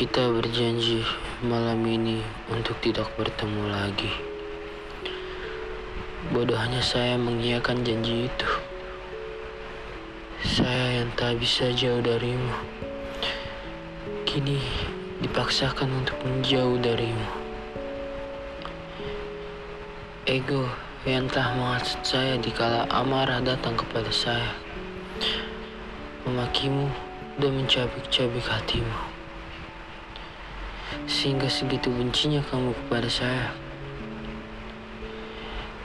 Kita berjanji malam ini untuk tidak bertemu lagi. Bodohnya saya mengiyakan janji itu. Saya yang tak bisa jauh darimu. Kini dipaksakan untuk menjauh darimu. Ego yang telah menghasut saya dikala amarah datang kepada saya. Memakimu dan mencabik-cabik hatimu. Sehingga segitu bencinya kamu kepada saya.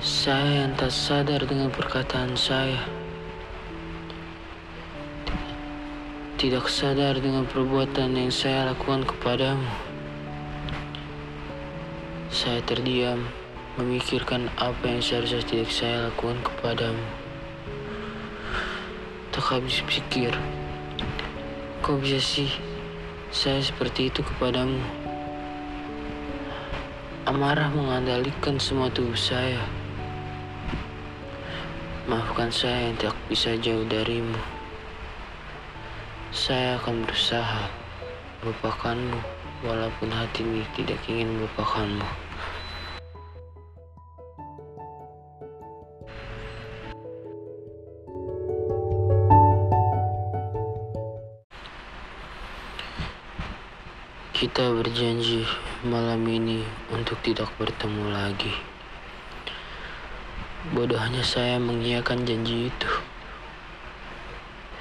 Saya yang tak sadar dengan perkataan saya. Tidak sadar dengan perbuatan yang saya lakukan kepadamu. Saya terdiam, memikirkan apa yang seharusnya tidak saya lakukan kepadamu. Tak habis pikir, kok bisa sih saya seperti itu kepadamu? Amarah mengandalkan semua tubuh saya. Maafkan saya yang tak bisa jauh darimu. Saya akan berusaha melupakanmu walaupun hati ini tidak ingin melupakanmu. Kita berjanji malam ini untuk tidak bertemu lagi. Bodohnya saya mengiyakan janji itu.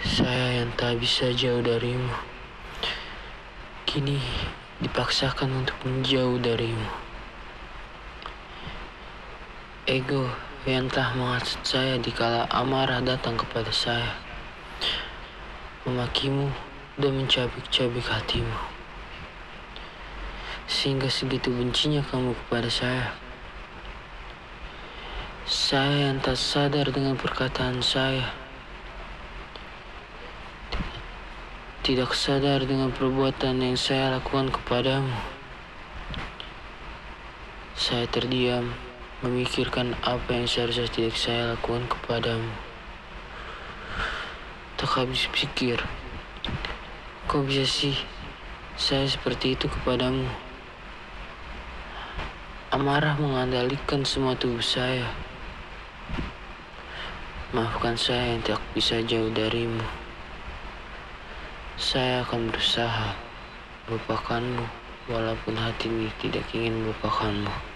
Saya yang tak bisa jauh darimu. Kini dipaksakan untuk menjauh darimu. Ego yang telah menghasut saya dikala amarah datang kepada saya. Memakimu dan mencabik-cabik hatimu. Sehingga segitu bencinya kamu kepada saya. Saya yang tak sadar dengan perkataan saya. Tidak sadar dengan perbuatan yang saya lakukan kepadamu. Saya terdiam, memikirkan apa yang seharusnya tidak saya lakukan kepadamu. Tak habis pikir, kok bisa sih saya seperti itu kepadamu? Amarah mengandalkan semua tubuh saya. Maafkan saya yang tak bisa jauh darimu. Saya akan berusaha melupakanmu walaupun hati ini tidak ingin melupakanmu.